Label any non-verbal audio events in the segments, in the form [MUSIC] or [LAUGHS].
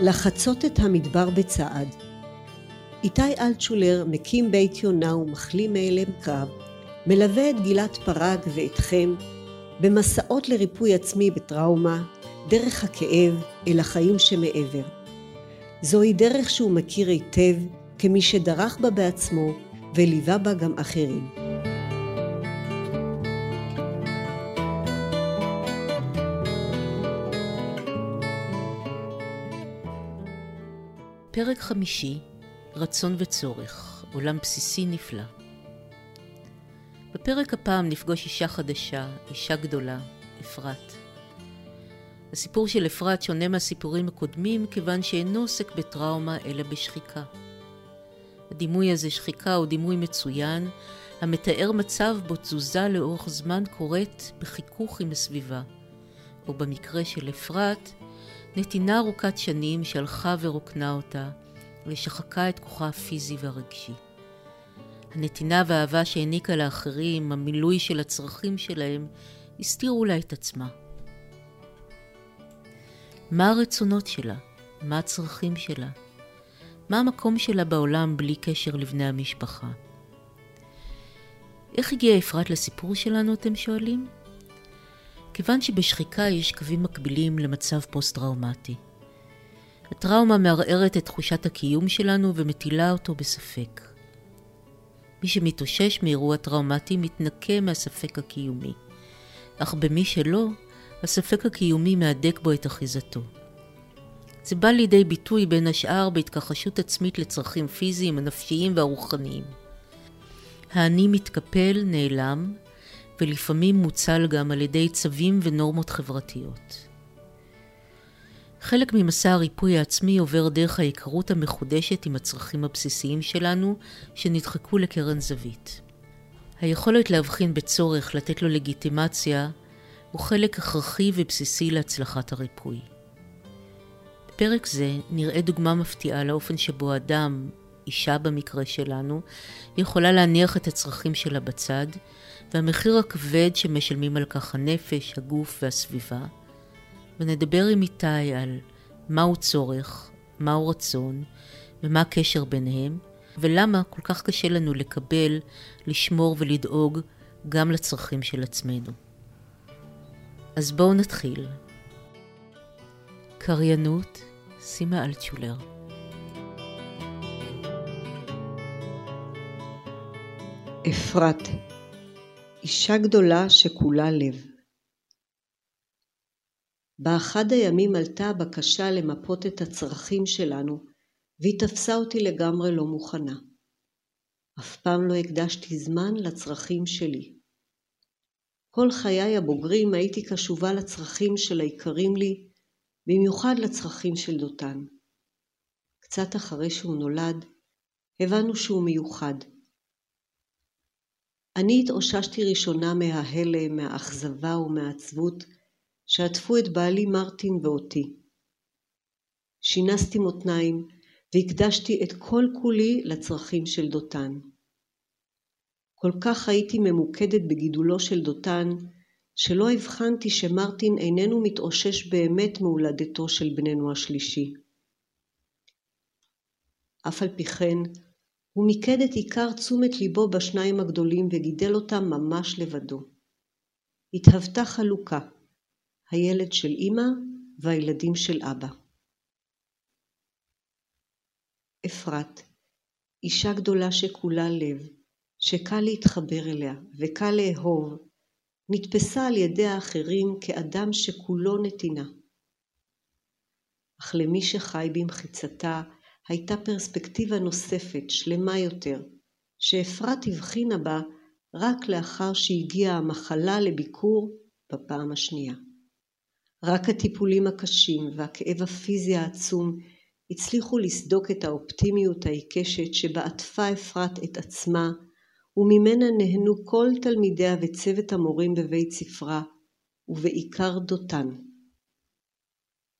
לחצות את המדבר בצעד. איתי אלטשולר מקים בית יונה ומחלים מאלם קרב, מלווה את גלעד פרג ואתכם במסעות לריפוי עצמי בטראומה, דרך הכאב אל החיים שמעבר. זוהי דרך שהוא מכיר היטב כמי שדרך בה בעצמו וליווה בה גם אחרים. פרק חמישי, רצון וצורך, עולם בסיסי נפלא. בפרק הפעם נפגוש אישה חדשה, אישה גדולה, אפרת. הסיפור של אפרת שונה מהסיפורים הקודמים כיוון שאינו עוסק בטראומה אלא בשחיקה. הדימוי הזה, שחיקה, הוא דימוי מצוין, המתאר מצב בו תזוזה לאורך זמן קורית בחיכוך עם הסביבה, או במקרה של אפרת, נתינה ארוכת שנים שהלכה ורוקנה אותה, ושחקה את כוחה הפיזי והרגשי. הנתינה והאהבה שהעניקה לאחרים, המילוי של הצרכים שלהם, הסתירו לה את עצמה. מה הרצונות שלה? מה הצרכים שלה? מה המקום שלה בעולם בלי קשר לבני המשפחה? איך הגיעה אפרת לסיפור שלנו, אתם שואלים? כיוון שבשחיקה יש קווים מקבילים למצב פוסט-טראומטי. הטראומה מערערת את תחושת הקיום שלנו ומטילה אותו בספק. מי שמתאושש מאירוע טראומטי מתנקה מהספק הקיומי, אך במי שלא, הספק הקיומי מהדק בו את אחיזתו. זה בא לידי ביטוי בין השאר בהתכחשות עצמית לצרכים פיזיים, הנפשיים והרוחניים. האני מתקפל, נעלם, ולפעמים מוצל גם על ידי צווים ונורמות חברתיות. חלק ממסע הריפוי העצמי עובר דרך ההיכרות המחודשת עם הצרכים הבסיסיים שלנו, שנדחקו לקרן זווית. היכולת להבחין בצורך לתת לו לגיטימציה הוא חלק הכרחי ובסיסי להצלחת הריפוי. בפרק זה נראה דוגמה מפתיעה לאופן שבו אדם, אישה במקרה שלנו, יכולה להניח את הצרכים שלה בצד, והמחיר הכבד שמשלמים על כך הנפש, הגוף והסביבה, ונדבר עם איתי על מהו צורך, מהו רצון, ומה הקשר ביניהם, ולמה כל כך קשה לנו לקבל, לשמור ולדאוג גם לצרכים של עצמנו. אז בואו נתחיל. קריינות, סימה אלטשולר. אפרת, אישה גדולה שכולה לב. באחד הימים עלתה הבקשה למפות את הצרכים שלנו, והיא תפסה אותי לגמרי לא מוכנה. אף פעם לא הקדשתי זמן לצרכים שלי. כל חיי הבוגרים הייתי קשובה לצרכים של היקרים לי, במיוחד לצרכים של דותן. קצת אחרי שהוא נולד, הבנו שהוא מיוחד. אני התאוששתי ראשונה מההלם, מהאכזבה ומהעצבות שעטפו את בעלי מרטין ואותי. שינסתי מותניים והקדשתי את כל כולי לצרכים של דותן. כל כך הייתי ממוקדת בגידולו של דותן, שלא הבחנתי שמרטין איננו מתאושש באמת מהולדתו של בננו השלישי. אף על פי כן, הוא מיקד את עיקר תשומת ליבו בשניים הגדולים וגידל אותם ממש לבדו. התהוותה חלוקה, הילד של אמא והילדים של אבא. אפרת, אישה גדולה שכולה לב, שקל להתחבר אליה וקל לאהוב, נתפסה על ידי האחרים כאדם שכולו נתינה. אך למי שחי במחיצתה הייתה פרספקטיבה נוספת, שלמה יותר, שאפרת הבחינה בה רק לאחר שהגיעה המחלה לביקור בפעם השנייה. רק הטיפולים הקשים והכאב הפיזי העצום הצליחו לסדוק את האופטימיות העיקשת שבה עטפה אפרת את עצמה וממנה נהנו כל תלמידיה וצוות המורים בבית ספרה, ובעיקר דותן.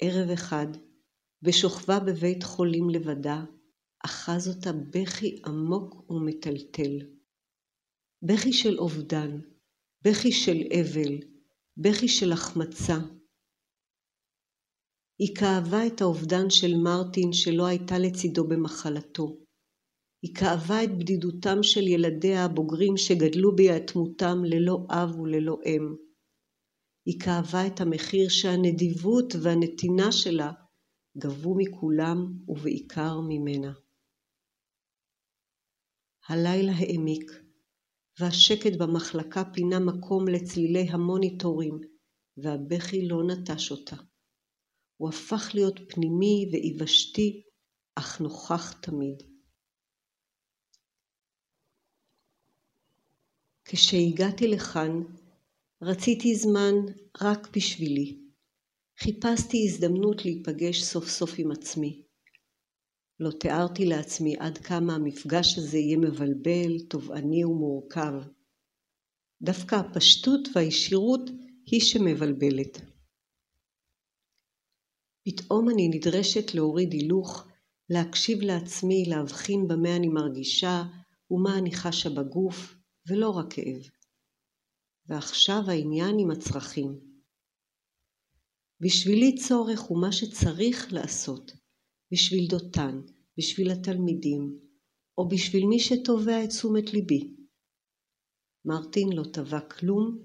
ערב אחד, בשוכבה בבית חולים לבדה, אחז אותה בכי עמוק ומטלטל. בכי של אובדן, בכי של אבל, בכי של החמצה. היא כאבה את האובדן של מרטין שלא הייתה לצידו במחלתו. היא כאבה את בדידותם של ילדיה הבוגרים שגדלו ביתמותם ללא אב וללא אם. היא כאבה את המחיר שהנדיבות והנתינה שלה גבו מכולם ובעיקר ממנה. הלילה העמיק, והשקט במחלקה פינה מקום לצלילי המוניטורים, והבכי לא נטש אותה. הוא הפך להיות פנימי ויבשתי, אך נוכח תמיד. כשהגעתי לכאן, רציתי זמן רק בשבילי. חיפשתי הזדמנות להיפגש סוף סוף עם עצמי. לא תיארתי לעצמי עד כמה המפגש הזה יהיה מבלבל, תובעני ומורכב. דווקא הפשטות והישירות היא שמבלבלת. פתאום אני נדרשת להוריד הילוך, להקשיב לעצמי, להבחין במה אני מרגישה ומה אני חשה בגוף, ולא רק כאב. ועכשיו העניין עם הצרכים. בשבילי צורך הוא מה שצריך לעשות, בשביל דותן, בשביל התלמידים, או בשביל מי שתובע את תשומת ליבי. מרטין לא טבע כלום,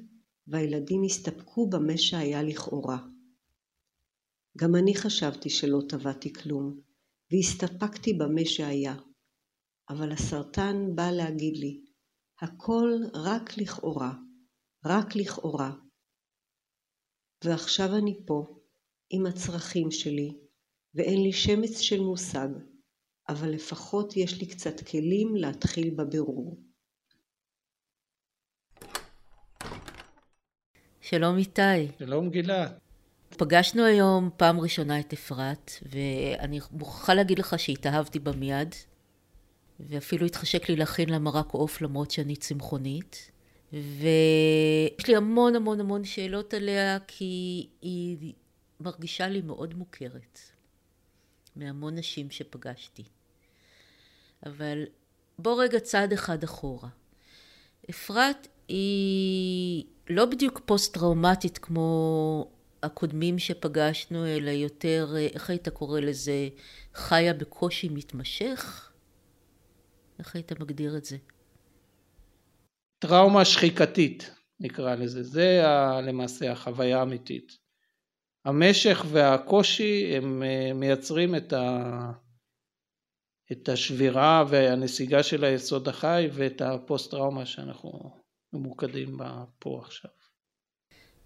והילדים הסתפקו במה שהיה לכאורה. גם אני חשבתי שלא טבעתי כלום, והסתפקתי במה שהיה. אבל הסרטן בא להגיד לי, הכל רק לכאורה, רק לכאורה. ועכשיו אני פה, עם הצרכים שלי, ואין לי שמץ של מושג, אבל לפחות יש לי קצת כלים להתחיל בבירור. שלום איתי. שלום גלעד. פגשנו היום פעם ראשונה את אפרת, ואני מוכרחה להגיד לך שהתאהבתי בה מיד, ואפילו התחשק לי להכין לה מרק עוף למרות שאני צמחונית. ויש לי המון המון המון שאלות עליה, כי היא מרגישה לי מאוד מוכרת, מהמון נשים שפגשתי. אבל בוא רגע צעד אחד אחורה. אפרת היא לא בדיוק פוסט-טראומטית כמו הקודמים שפגשנו, אלא יותר, איך היית קורא לזה, חיה בקושי מתמשך? איך היית מגדיר את זה? טראומה שחיקתית נקרא לזה, זה למעשה החוויה האמיתית. המשך והקושי הם אה, מייצרים את, ה... את השבירה והנסיגה של היסוד החי ואת הפוסט טראומה שאנחנו ממוקדים בה פה עכשיו.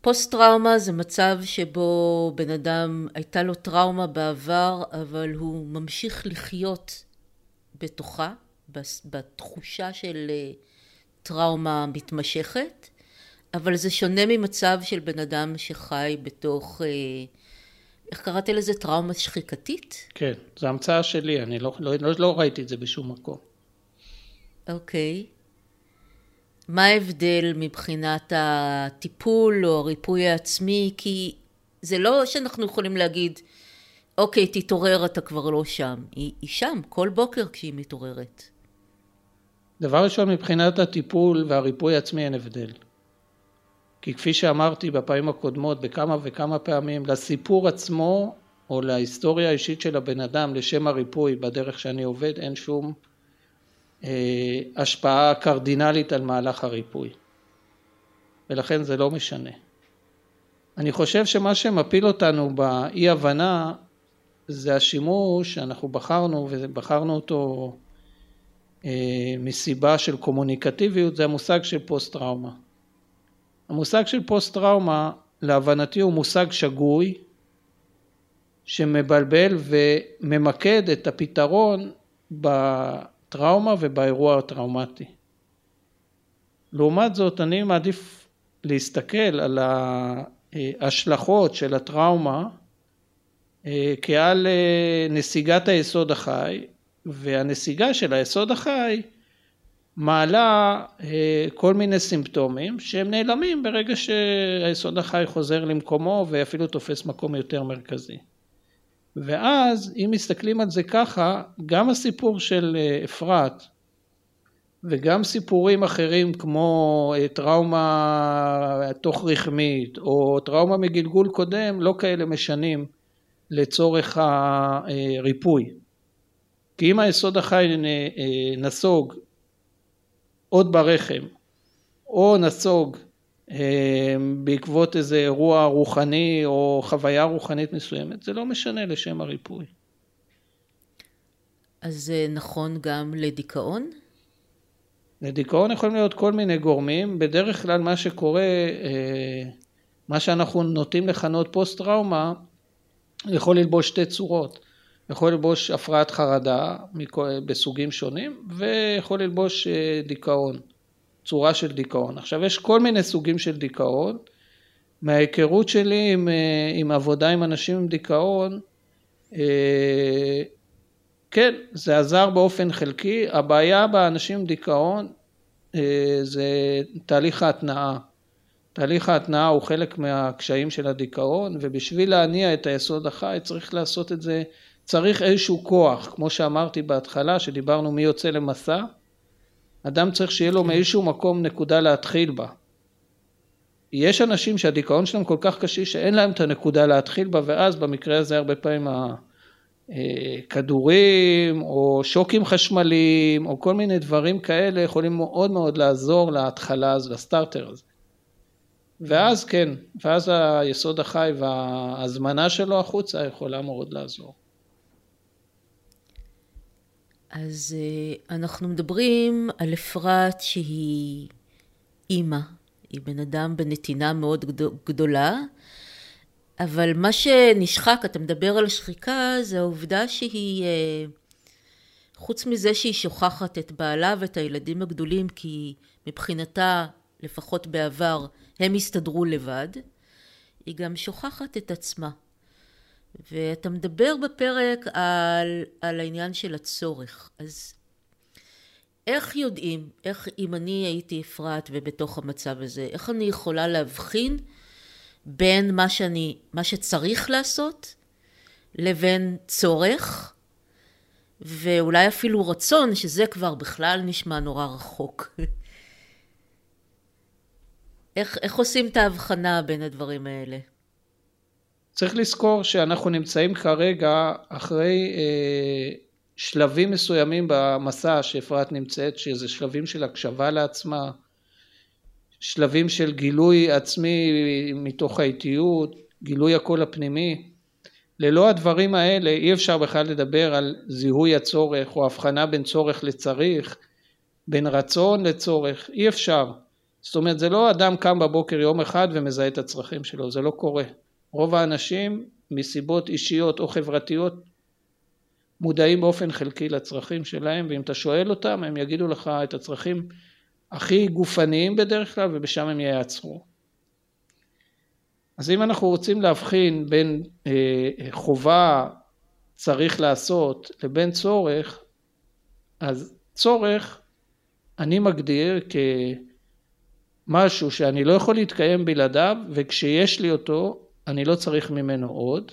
פוסט טראומה זה מצב שבו בן אדם הייתה לו טראומה בעבר אבל הוא ממשיך לחיות בתוכה בתחושה של אה, טראומה מתמשכת, אבל זה שונה ממצב של בן אדם שחי בתוך, אה, איך קראתי לזה? טראומה שחיקתית? כן, זו המצאה שלי, אני לא, לא, לא, לא ראיתי את זה בשום מקום. אוקיי. מה ההבדל מבחינת הטיפול או הריפוי העצמי? כי זה לא שאנחנו יכולים להגיד, אוקיי, תתעורר, אתה כבר לא שם. היא, היא שם כל בוקר כשהיא מתעוררת. דבר ראשון מבחינת הטיפול והריפוי עצמי אין הבדל. כי כפי שאמרתי בפעמים הקודמות בכמה וכמה פעמים לסיפור עצמו או להיסטוריה האישית של הבן אדם לשם הריפוי בדרך שאני עובד אין שום אה, השפעה קרדינלית על מהלך הריפוי ולכן זה לא משנה. אני חושב שמה שמפיל אותנו באי הבנה זה השימוש שאנחנו בחרנו ובחרנו אותו מסיבה של קומוניקטיביות זה המושג של פוסט טראומה. המושג של פוסט טראומה להבנתי הוא מושג שגוי שמבלבל וממקד את הפתרון בטראומה ובאירוע הטראומטי. לעומת זאת אני מעדיף להסתכל על ההשלכות של הטראומה אה, כעל אה, נסיגת היסוד החי והנסיגה של היסוד החי מעלה אה, כל מיני סימפטומים שהם נעלמים ברגע שהיסוד החי חוזר למקומו ואפילו תופס מקום יותר מרכזי. ואז אם מסתכלים על זה ככה, גם הסיפור של אה, אפרת וגם סיפורים אחרים כמו אה, טראומה תוך רחמית או טראומה מגלגול קודם לא כאלה משנים לצורך הריפוי. כי אם היסוד החי נסוג עוד ברחם או נסוג בעקבות איזה אירוע רוחני או חוויה רוחנית מסוימת, זה לא משנה לשם הריפוי. אז זה נכון גם לדיכאון? לדיכאון יכולים להיות כל מיני גורמים, בדרך כלל מה שקורה, אה, מה שאנחנו נוטים לכנות פוסט טראומה, יכול ללבוש שתי צורות, יכול ללבוש הפרעת חרדה בסוגים שונים ויכול ללבוש אה, דיכאון, צורה של דיכאון. עכשיו יש כל מיני סוגים של דיכאון, מההיכרות שלי עם, אה, עם עבודה עם אנשים עם דיכאון, כן, זה עזר באופן חלקי. הבעיה באנשים עם דיכאון אה, זה תהליך ההתנעה. תהליך ההתנעה הוא חלק מהקשיים של הדיכאון, ובשביל להניע את היסוד החי צריך לעשות את זה, צריך איזשהו כוח, כמו שאמרתי בהתחלה, שדיברנו מי יוצא למסע, אדם צריך שיהיה לו מאיזשהו מקום נקודה להתחיל בה. יש אנשים שהדיכאון שלהם כל כך קשה שאין להם את הנקודה להתחיל בה, ואז במקרה הזה הרבה פעמים כדורים או שוקים חשמליים או כל מיני דברים כאלה יכולים מאוד מאוד לעזור להתחלה הזו, לסטארטר הזה. ואז כן, ואז היסוד החי וההזמנה שלו החוצה יכולה מאוד לעזור. אז אה, אנחנו מדברים על אפרת שהיא אימא, היא בן אדם בנתינה מאוד גדולה, אבל מה שנשחק, אתה מדבר על שחיקה, זה העובדה שהיא, אה, חוץ מזה שהיא שוכחת את בעלה ואת הילדים הגדולים, כי מבחינתה, לפחות בעבר, הם הסתדרו לבד, היא גם שוכחת את עצמה. ואתה מדבר בפרק על, על העניין של הצורך. אז איך יודעים, איך אם אני הייתי אפרת ובתוך המצב הזה, איך אני יכולה להבחין בין מה שאני, מה שצריך לעשות, לבין צורך, ואולי אפילו רצון, שזה כבר בכלל נשמע נורא רחוק. [LAUGHS] איך, איך עושים את ההבחנה בין הדברים האלה? צריך לזכור שאנחנו נמצאים כרגע אחרי אה, שלבים מסוימים במסע שאפרת נמצאת, שזה שלבים של הקשבה לעצמה, שלבים של גילוי עצמי מתוך האיטיות, גילוי הקול הפנימי. ללא הדברים האלה אי אפשר בכלל לדבר על זיהוי הצורך או הבחנה בין צורך לצריך, בין רצון לצורך, אי אפשר. זאת אומרת זה לא אדם קם בבוקר יום אחד ומזהה את הצרכים שלו, זה לא קורה. רוב האנשים מסיבות אישיות או חברתיות מודעים באופן חלקי לצרכים שלהם ואם אתה שואל אותם הם יגידו לך את הצרכים הכי גופניים בדרך כלל ובשם הם ייעצרו. אז אם אנחנו רוצים להבחין בין אה, חובה צריך לעשות לבין צורך, אז צורך אני מגדיר כמשהו שאני לא יכול להתקיים בלעדיו וכשיש לי אותו אני לא צריך ממנו עוד.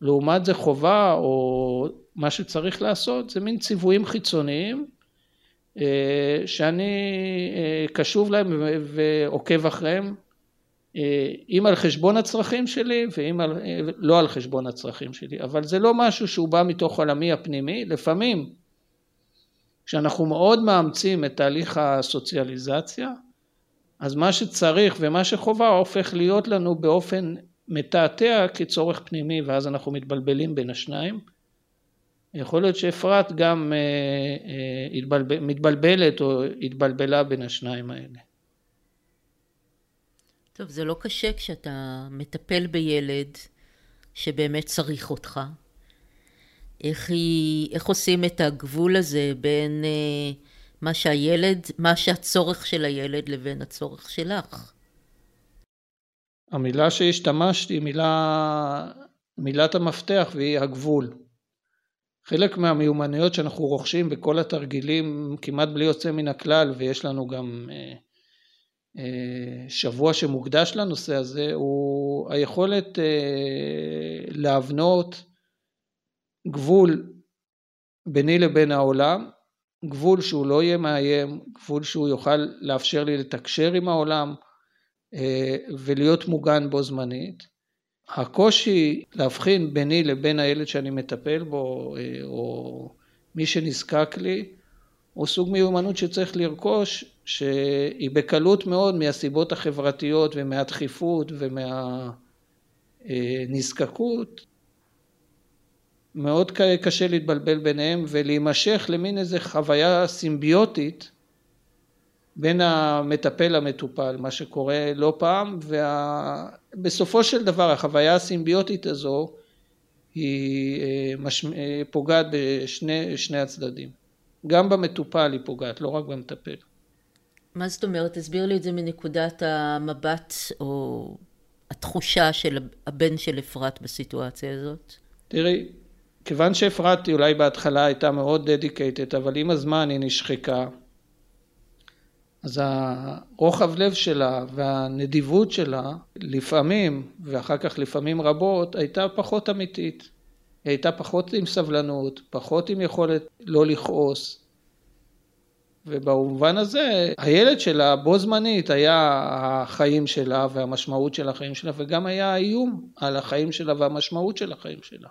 לעומת זה חובה או מה שצריך לעשות זה מין ציוויים חיצוניים אה, שאני אה, קשוב להם ועוקב אחריהם אה, אם על חשבון הצרכים שלי ואם על, לא על חשבון הצרכים שלי אבל זה לא משהו שהוא בא מתוך עולמי הפנימי לפעמים כשאנחנו מאוד מאמצים את תהליך הסוציאליזציה אז מה שצריך ומה שחובה הופך להיות לנו באופן מתעתע כצורך פנימי ואז אנחנו מתבלבלים בין השניים יכול להיות שאפרת גם אה, אה, התבלבל, מתבלבלת או התבלבלה בין השניים האלה. טוב, זה לא קשה כשאתה מטפל בילד שבאמת צריך אותך. איך, היא, איך עושים את הגבול הזה בין אה, מה שהילד, מה שהצורך של הילד לבין הצורך שלך? המילה שהשתמשתי היא מילה, מילת המפתח והיא הגבול. חלק מהמיומנויות שאנחנו רוכשים בכל התרגילים כמעט בלי יוצא מן הכלל ויש לנו גם אה, אה, שבוע שמוקדש לנושא הזה הוא היכולת אה, להבנות גבול ביני לבין העולם, גבול שהוא לא יהיה מאיים, גבול שהוא יוכל לאפשר לי לתקשר עם העולם ולהיות מוגן בו זמנית. הקושי להבחין ביני לבין הילד שאני מטפל בו, אה, או מי שנזקק לי, הוא סוג מיומנות שצריך לרכוש, שהיא בקלות מאוד מהסיבות החברתיות ומהדחיפות ומהנזקקות, מאוד קשה להתבלבל ביניהם ולהימשך למין איזה חוויה סימביוטית בין המטפל למטופל, מה שקורה לא פעם, ובסופו וה... של דבר החוויה הסימביוטית הזו היא אה, מש... אה, פוגעת בשני הצדדים. גם במטופל היא פוגעת, לא רק במטפל. מה זאת אומרת? תסביר לי את זה מנקודת המבט או התחושה של הבן של אפרת בסיטואציה הזאת. תראי, כיוון שאפרת אולי בהתחלה הייתה מאוד דדיקייטד, אבל עם הזמן היא נשחקה, אז הרוחב לב שלה והנדיבות שלה לפעמים, ואחר כך לפעמים רבות, הייתה פחות אמיתית. היא הייתה פחות עם סבלנות, פחות עם יכולת לא לכעוס. ובמובן הזה הילד שלה בו זמנית היה החיים שלה והמשמעות של החיים שלה וגם היה האיום על החיים שלה והמשמעות של החיים שלה.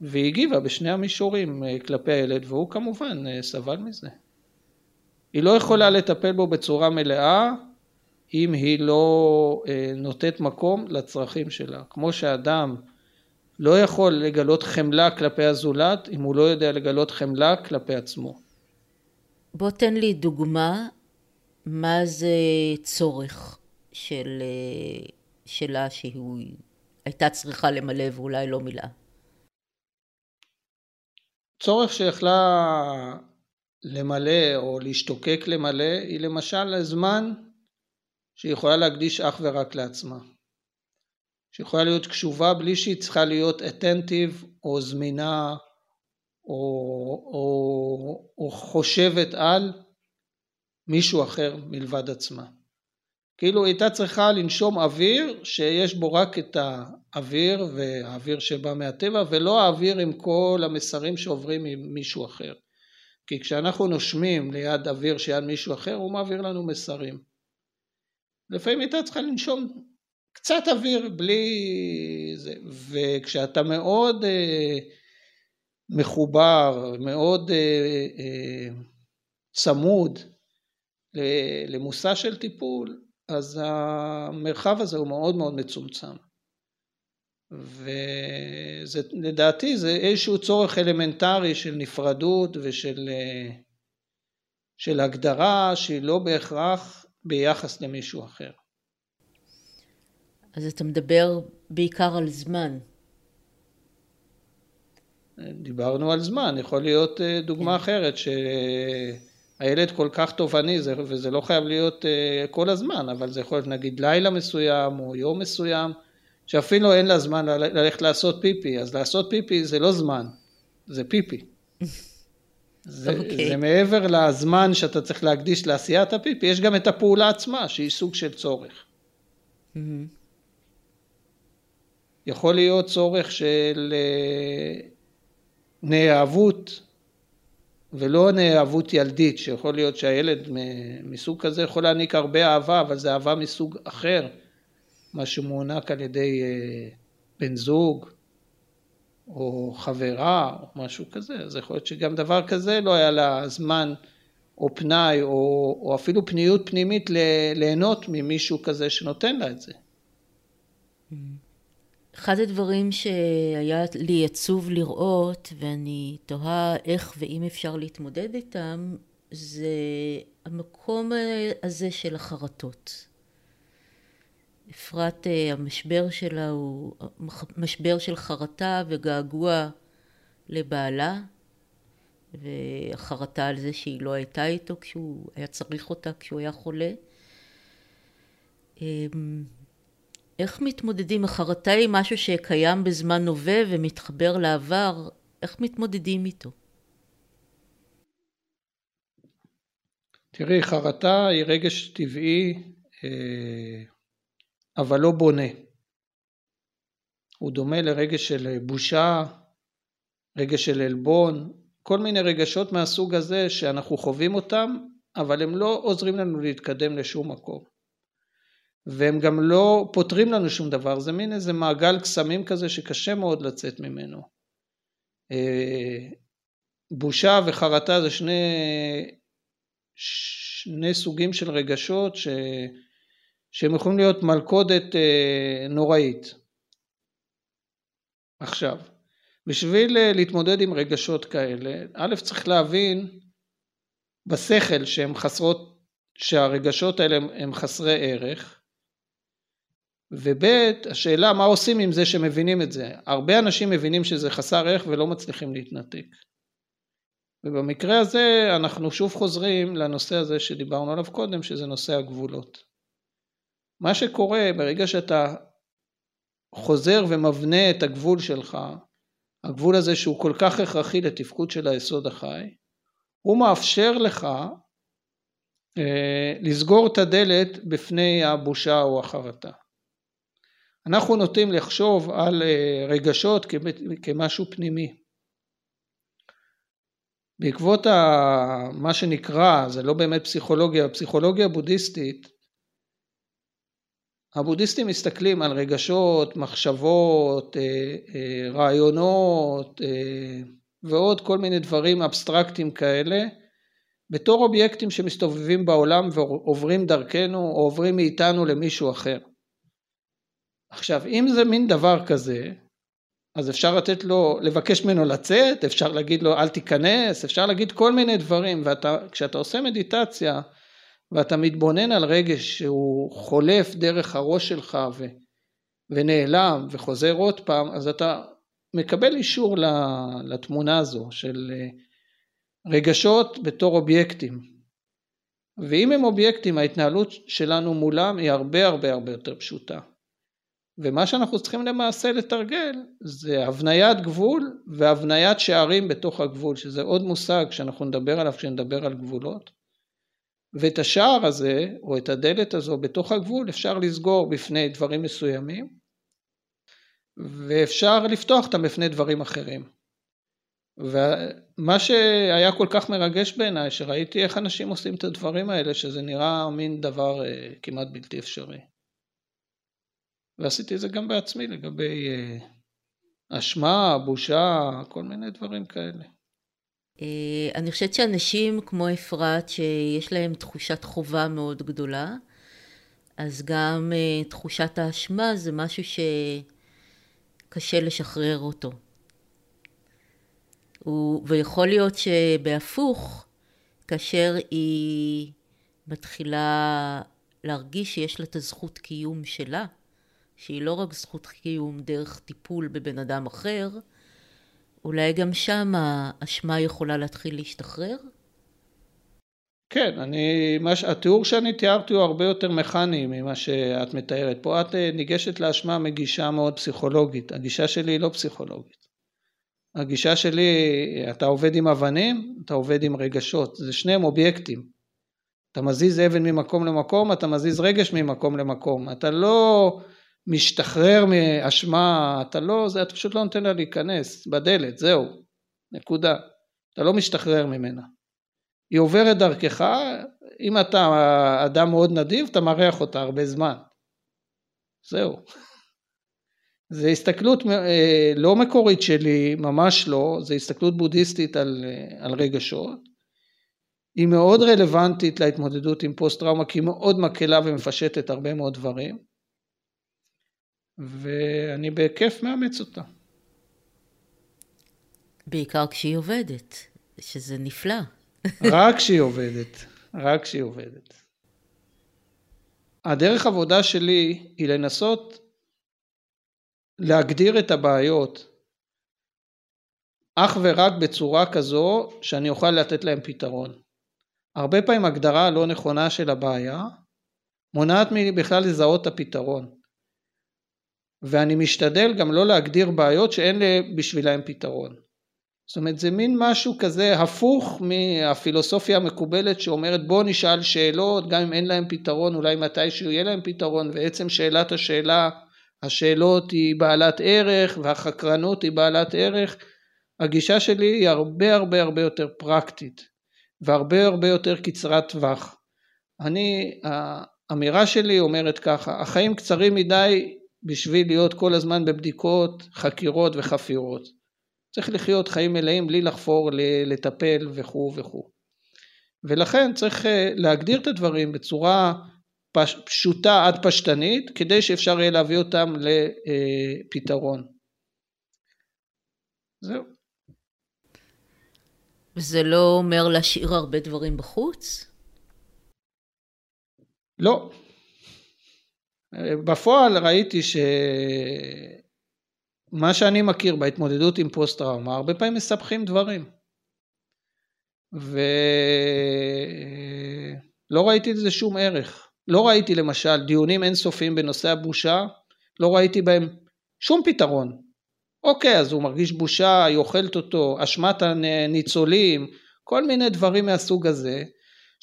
והיא הגיבה בשני המישורים אה, כלפי הילד והוא כמובן אה, סבל מזה. היא לא יכולה לטפל בו בצורה מלאה אם היא לא אה, נותנת מקום לצרכים שלה. כמו שאדם לא יכול לגלות חמלה כלפי הזולת אם הוא לא יודע לגלות חמלה כלפי עצמו. בוא תן לי דוגמה מה זה צורך של, שלה שהיא הייתה צריכה למלא ואולי לא מילאה. צורך שיכלה למלא או להשתוקק למלא היא למשל הזמן שהיא יכולה להקדיש אך ורק לעצמה. שיכולה להיות קשובה בלי שהיא צריכה להיות אטנטיב או זמינה או, או, או חושבת על מישהו אחר מלבד עצמה. כאילו הייתה צריכה לנשום אוויר שיש בו רק את האוויר והאוויר שבא מהטבע ולא האוויר עם כל המסרים שעוברים ממישהו אחר. כי כשאנחנו נושמים ליד אוויר שיד מישהו אחר הוא מעביר לנו מסרים. לפעמים הייתה צריכה לנשום קצת אוויר בלי זה וכשאתה מאוד אה, מחובר מאוד אה, אה, צמוד למושא של טיפול אז המרחב הזה הוא מאוד מאוד מצומצם. ולדעתי זה איזשהו צורך אלמנטרי של נפרדות ושל של הגדרה שהיא לא בהכרח ביחס למישהו אחר. אז אתה מדבר בעיקר על זמן. דיברנו על זמן, יכול להיות אה, דוגמה כן. אחרת ש... הילד כל כך תובעני וזה לא חייב להיות uh, כל הזמן אבל זה יכול להיות נגיד לילה מסוים או יום מסוים שאפילו אין לה זמן ללכת לעשות פיפי אז לעשות פיפי זה לא זמן זה פיפי זה, okay. אוקיי. זה מעבר לזמן שאתה צריך להקדיש לעשיית הפיפי יש גם את הפעולה עצמה שהיא סוג של צורך mm-hmm. יכול להיות צורך של uh, נאהבות ולא נאהבות ילדית, שיכול להיות שהילד מסוג כזה יכול להעניק הרבה אהבה, אבל זה אהבה מסוג אחר, מה שמוענק על ידי אה, בן זוג או חברה או משהו כזה, אז יכול להיות שגם דבר כזה לא היה לה זמן או פנאי או, או אפילו פניות פנימית ליהנות ממישהו כזה שנותן לה את זה. Mm-hmm. אחד הדברים שהיה לי עצוב לראות, ואני תוהה איך ואם אפשר להתמודד איתם, זה המקום הזה של החרטות. אפרת, אה, המשבר שלה הוא משבר של חרטה וגעגוע לבעלה, והחרטה על זה שהיא לא הייתה איתו כשהוא היה צריך אותה כשהוא היה חולה. אמ, איך מתמודדים? החרטה היא משהו שקיים בזמן הווה ומתחבר לעבר, איך מתמודדים איתו? תראי, חרטה היא רגש טבעי, אה, אבל לא בונה. הוא דומה לרגש של בושה, רגש של עלבון, כל מיני רגשות מהסוג הזה שאנחנו חווים אותם, אבל הם לא עוזרים לנו להתקדם לשום מקום. והם גם לא פותרים לנו שום דבר, זה מין איזה מעגל קסמים כזה שקשה מאוד לצאת ממנו. אה, בושה וחרטה זה שני, שני סוגים של רגשות ש, שהם יכולים להיות מלכודת אה, נוראית. עכשיו, בשביל אה, להתמודד עם רגשות כאלה, א' צריך להבין בשכל שהם חסרות, שהרגשות האלה הם חסרי ערך, וב' השאלה מה עושים עם זה שמבינים את זה. הרבה אנשים מבינים שזה חסר ערך ולא מצליחים להתנתק. ובמקרה הזה אנחנו שוב חוזרים לנושא הזה שדיברנו עליו קודם, שזה נושא הגבולות. מה שקורה ברגע שאתה חוזר ומבנה את הגבול שלך, הגבול הזה שהוא כל כך הכרחי לתפקוד של היסוד החי, הוא מאפשר לך אה, לסגור את הדלת בפני הבושה או החרטה. אנחנו נוטים לחשוב על אה, רגשות כמשהו פנימי. בעקבות מה שנקרא, זה לא באמת פסיכולוגיה, פסיכולוגיה בודהיסטית, הבודהיסטים מסתכלים על רגשות, מחשבות, אה, אה, רעיונות ועוד כל מיני דברים אבסטרקטיים כאלה בתור אובייקטים שמסתובבים בעולם ועוברים דרכנו או עוברים מאיתנו למישהו אחר. עכשיו אם זה מין דבר כזה אז אפשר לתת לו, לבקש ממנו לצאת, אפשר להגיד לו אל תיכנס, אפשר להגיד כל מיני דברים וכשאתה עושה מדיטציה ואתה מתבונן על רגש שהוא חולף דרך הראש שלך ו, ונעלם וחוזר עוד פעם אז אתה מקבל אישור לתמונה הזו של אה, רגשות בתור אובייקטים. ואם הם אובייקטים ההתנהלות שלנו מולם היא הרבה הרבה הרבה יותר פשוטה. ומה שאנחנו צריכים למעשה לתרגל זה הבניית גבול והבניית שערים בתוך הגבול שזה עוד מושג שאנחנו נדבר עליו כשנדבר על גבולות ואת השער הזה או את הדלת הזו בתוך הגבול אפשר לסגור בפני דברים מסוימים ואפשר לפתוח אותם בפני דברים אחרים ומה שהיה כל כך מרגש בעיניי שראיתי איך אנשים עושים את הדברים האלה שזה נראה מין דבר אה, כמעט בלתי אפשרי ועשיתי את זה גם בעצמי לגבי אה, אשמה, בושה, כל מיני דברים כאלה. אה, אני חושבת שאנשים כמו אפרת שיש להם תחושת חובה מאוד גדולה אז גם אה, תחושת האשמה זה משהו שקשה לשחרר אותו. ויכול להיות שבהפוך כאשר היא מתחילה להרגיש שיש לה את הזכות קיום שלה שהיא לא רק זכות קיום דרך טיפול בבן אדם אחר, אולי גם שם האשמה יכולה להתחיל להשתחרר? כן, אני, מה, התיאור שאני תיארתי הוא הרבה יותר מכני ממה שאת מתארת. פה את אה, ניגשת לאשמה מגישה מאוד פסיכולוגית, הגישה שלי היא לא פסיכולוגית. הגישה שלי, אתה עובד עם אבנים, אתה עובד עם רגשות, זה שניהם אובייקטים. אתה מזיז אבן ממקום למקום, אתה מזיז רגש ממקום למקום. אתה לא משתחרר מאשמה, אתה לא, זה, אתה פשוט לא נותן לה להיכנס בדלת, זהו, נקודה. אתה לא משתחרר ממנה. היא עוברת דרכך, אם אתה אדם מאוד נדיב, אתה מארח אותה הרבה זמן. זהו. [LAUGHS] זה הסתכלות אה, לא מקורית שלי, ממש לא, זה הסתכלות בודהיסטית על, על רגשות. היא מאוד רלוונטית להתמודדות עם פוסט טראומה כי היא מאוד מקלה ומפשטת הרבה מאוד דברים. ואני בכיף מאמץ אותה. בעיקר כשהיא עובדת, שזה נפלא. רק כשהיא עובדת, רק כשהיא עובדת. הדרך עבודה שלי היא לנסות להגדיר את הבעיות אך ורק בצורה כזו שאני אוכל לתת להם פתרון. הרבה פעמים הגדרה לא נכונה של הבעיה מונעת ממני בכלל לזהות את הפתרון. ואני משתדל גם לא להגדיר בעיות שאין לי בשבילם פתרון. זאת אומרת זה מין משהו כזה הפוך מהפילוסופיה המקובלת שאומרת בוא נשאל שאלות גם אם אין להם פתרון אולי מתישהו יהיה להם פתרון ועצם שאלת השאלה השאלות היא בעלת ערך והחקרנות היא בעלת ערך הגישה שלי היא הרבה הרבה הרבה יותר פרקטית והרבה הרבה יותר קצרת טווח. אני האמירה שלי אומרת ככה, החיים קצרים מדי בשביל להיות כל הזמן בבדיקות, חקירות וחפירות. צריך לחיות חיים מלאים בלי לחפור, לטפל וכו' וכו'. ולכן צריך אה, להגדיר את הדברים בצורה פש, פשוטה עד פשטנית כדי שאפשר יהיה להביא אותם לפתרון. זהו. וזה לא אומר להשאיר הרבה דברים בחוץ? לא. בפועל ראיתי שמה שאני מכיר בהתמודדות עם פוסט טראומה, הרבה פעמים מספחים דברים. ולא ראיתי לזה שום ערך. לא ראיתי למשל דיונים אינסופיים בנושא הבושה, לא ראיתי בהם שום פתרון. אוקיי, אז הוא מרגיש בושה, היא אוכלת אותו, אשמת הניצולים, כל מיני דברים מהסוג הזה,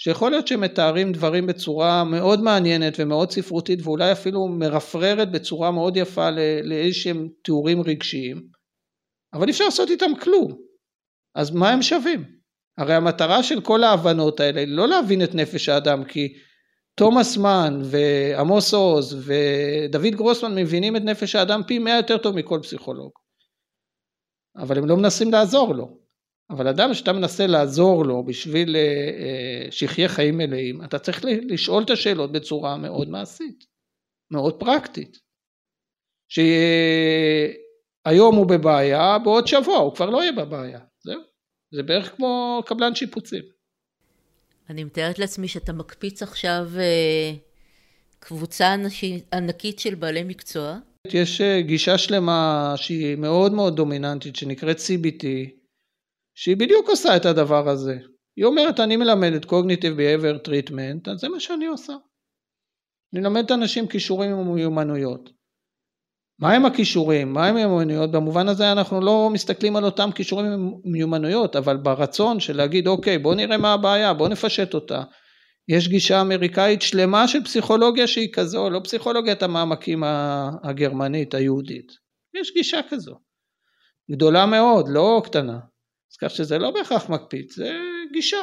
שיכול להיות שמתארים דברים בצורה מאוד מעניינת ומאוד ספרותית ואולי אפילו מרפררת בצורה מאוד יפה לאיזשהם תיאורים רגשיים, אבל אי אפשר לעשות איתם כלום. אז מה הם שווים? הרי המטרה של כל ההבנות האלה היא לא להבין את נפש האדם כי תומאס מן ועמוס עוז ודוד גרוסמן מבינים את נפש האדם פי מאה יותר טוב מכל פסיכולוג. אבל הם לא מנסים לעזור לו. אבל אדם שאתה מנסה לעזור לו בשביל אה, אה, שיחיה חיים מלאים, אתה צריך לשאול את השאלות בצורה מאוד מעשית, מאוד פרקטית. שהיום הוא בבעיה, בעוד שבוע הוא כבר לא יהיה בבעיה, זהו. זה בערך כמו קבלן שיפוצים. אני מתארת לעצמי שאתה מקפיץ עכשיו אה, קבוצה ענקית של בעלי מקצוע. יש גישה שלמה שהיא מאוד מאוד דומיננטית שנקראת CBT, שהיא בדיוק עושה את הדבר הזה. היא אומרת אני מלמדת Cognitive Behavior Treatment, אז זה מה שאני עושה. אני מלמד את האנשים כישורים ומיומנויות. מהם הכישורים? מהם המיומנויות? במובן הזה אנחנו לא מסתכלים על אותם כישורים ומיומנויות, אבל ברצון של להגיד אוקיי בוא נראה מה הבעיה, בוא נפשט אותה. יש גישה אמריקאית שלמה של פסיכולוגיה שהיא כזו, לא פסיכולוגיית המעמקים הגרמנית היהודית. יש גישה כזו. גדולה מאוד, לא קטנה. אז כך שזה לא בהכרח מקפיץ, זה גישה,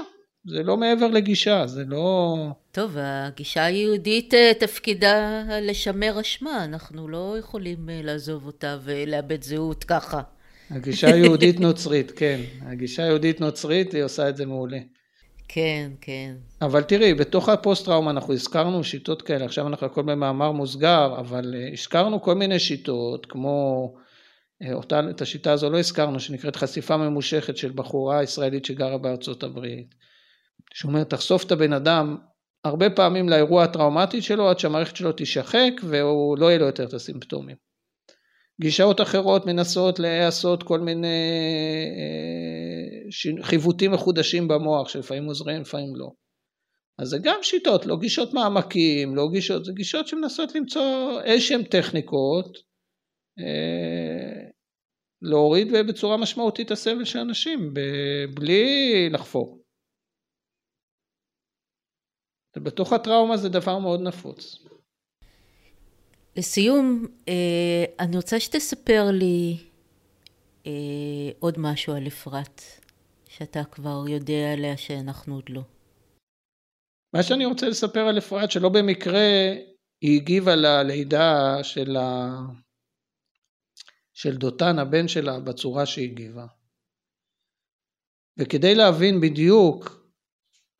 זה לא מעבר לגישה, זה לא... טוב, הגישה היהודית אה, תפקידה לשמר אשמה, אנחנו לא יכולים אה, לעזוב אותה ולאבד זהות ככה. הגישה היהודית [LAUGHS] נוצרית, כן. הגישה היהודית נוצרית, היא עושה את זה מעולה. כן, כן. אבל תראי, בתוך הפוסט טראומה אנחנו הזכרנו שיטות כאלה, עכשיו אנחנו הכל במאמר מוסגר, אבל אה, הזכרנו כל מיני שיטות, כמו אותה, את השיטה הזו לא הזכרנו, שנקראת חשיפה ממושכת של בחורה ישראלית שגרה בארצות הברית. שאומרת, תחשוף את הבן אדם הרבה פעמים לאירוע הטראומטי שלו עד שהמערכת שלו תישחק והוא לא יהיה לו יותר את הסימפטומים. גישות אחרות מנסות לעשות כל מיני אה, חיווטים מחודשים במוח שלפעמים עוזרים לפעמים לא. אז זה גם שיטות, לא גישות מעמקים, לא גישות, זה גישות שמנסות למצוא איזשהן טכניקות אה, להוריד בצורה משמעותית את הסבל של אנשים בלי לחפור. בתוך הטראומה זה דבר מאוד נפוץ. לסיום, אה, אני רוצה שתספר לי אה, עוד משהו על אפרת, שאתה כבר יודע עליה שאנחנו עוד לא. מה שאני רוצה לספר על אפרת, שלא במקרה היא הגיבה ללידה של ה... של דותן הבן שלה בצורה שהגיבה. וכדי להבין בדיוק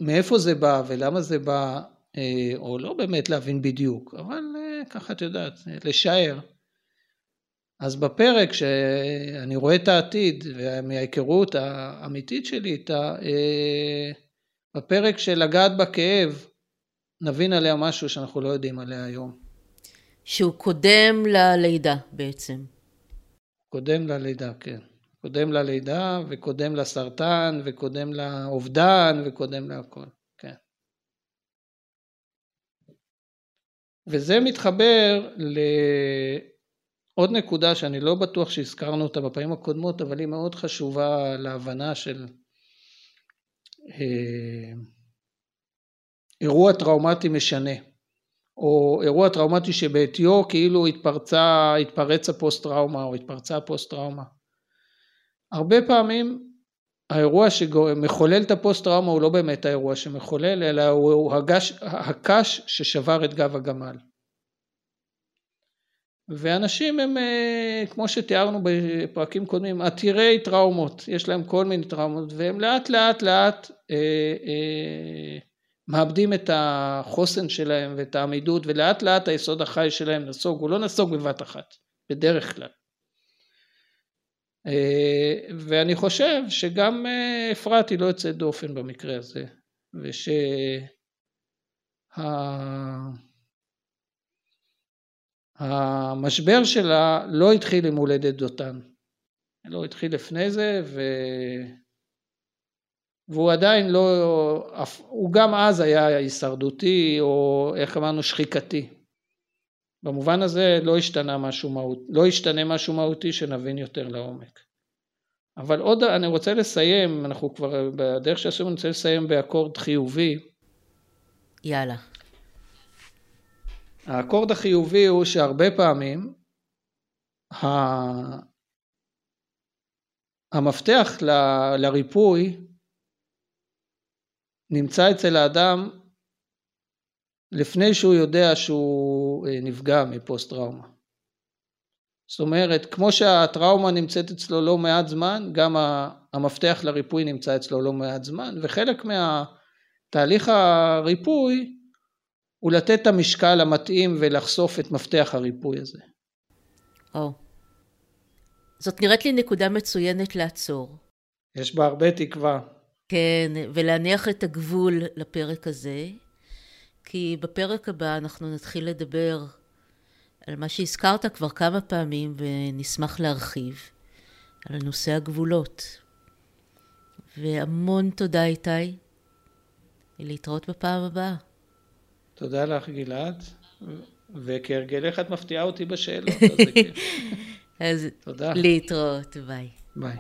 מאיפה זה בא ולמה זה בא, אה, או לא באמת להבין בדיוק, אבל אה, ככה את יודעת, לשער. אז בפרק שאני רואה את העתיד ומההיכרות האמיתית שלי איתה, אה, בפרק של לגעת בכאב, נבין עליה משהו שאנחנו לא יודעים עליה היום. שהוא קודם ללידה בעצם. קודם ללידה, כן. קודם ללידה וקודם לסרטן וקודם לאובדן וקודם להכל, כן. וזה מתחבר לעוד נקודה שאני לא בטוח שהזכרנו אותה בפעמים הקודמות, אבל היא מאוד חשובה להבנה של אה, אירוע טראומטי משנה. או אירוע טראומטי שבעטיו כאילו התפרצה, התפרץ הפוסט טראומה או התפרצה הפוסט טראומה. הרבה פעמים האירוע שמחולל את הפוסט-טראומה הוא לא באמת האירוע שמחולל, אלא הוא הגש, הקש ששבר את גב הגמל. ואנשים הם, אה, כמו שתיארנו בפרקים קודמים, עתירי טראומות, יש להם כל מיני טראומות, והם לאט לאט לאט אה, אה, מאבדים את החוסן שלהם ואת העמידות, ולאט לאט היסוד החי שלהם נסוג, הוא לא נסוג בבת אחת, בדרך כלל. אה, ואני חושב שגם אה, אפרת היא לא יוצאת דופן במקרה הזה, ושהמשבר שלה לא התחיל עם הולדת דותן, לא התחיל לפני זה ו... והוא עדיין לא, הוא גם אז היה הישרדותי או איך אמרנו שחיקתי. במובן הזה לא השתנה משהו מהות, לא ישתנה משהו מהותי שנבין יותר לעומק. אבל עוד אני רוצה לסיים, אנחנו כבר בדרך שעשינו, אני רוצה לסיים באקורד חיובי. יאללה. האקורד החיובי הוא שהרבה פעמים המפתח ל... לריפוי נמצא אצל האדם לפני שהוא יודע שהוא אה, נפגע מפוסט טראומה. זאת אומרת, כמו שהטראומה נמצאת אצלו לא מעט זמן, גם המפתח לריפוי נמצא אצלו לא מעט זמן, וחלק מהתהליך הריפוי הוא לתת את המשקל המתאים ולחשוף את מפתח הריפוי הזה. או. זאת נראית לי נקודה מצוינת לעצור. יש בה הרבה תקווה. כן, ולהניח את הגבול לפרק הזה. כי בפרק הבא אנחנו נתחיל לדבר על מה שהזכרת כבר כמה פעמים ונשמח להרחיב, על נושא הגבולות. והמון תודה איתי, ולהתראות בפעם הבאה. תודה לך גלעד, וכהרגלך את מפתיעה אותי בשאלות, אז. [LAUGHS] אז תודה. להתראות, ביי. ביי.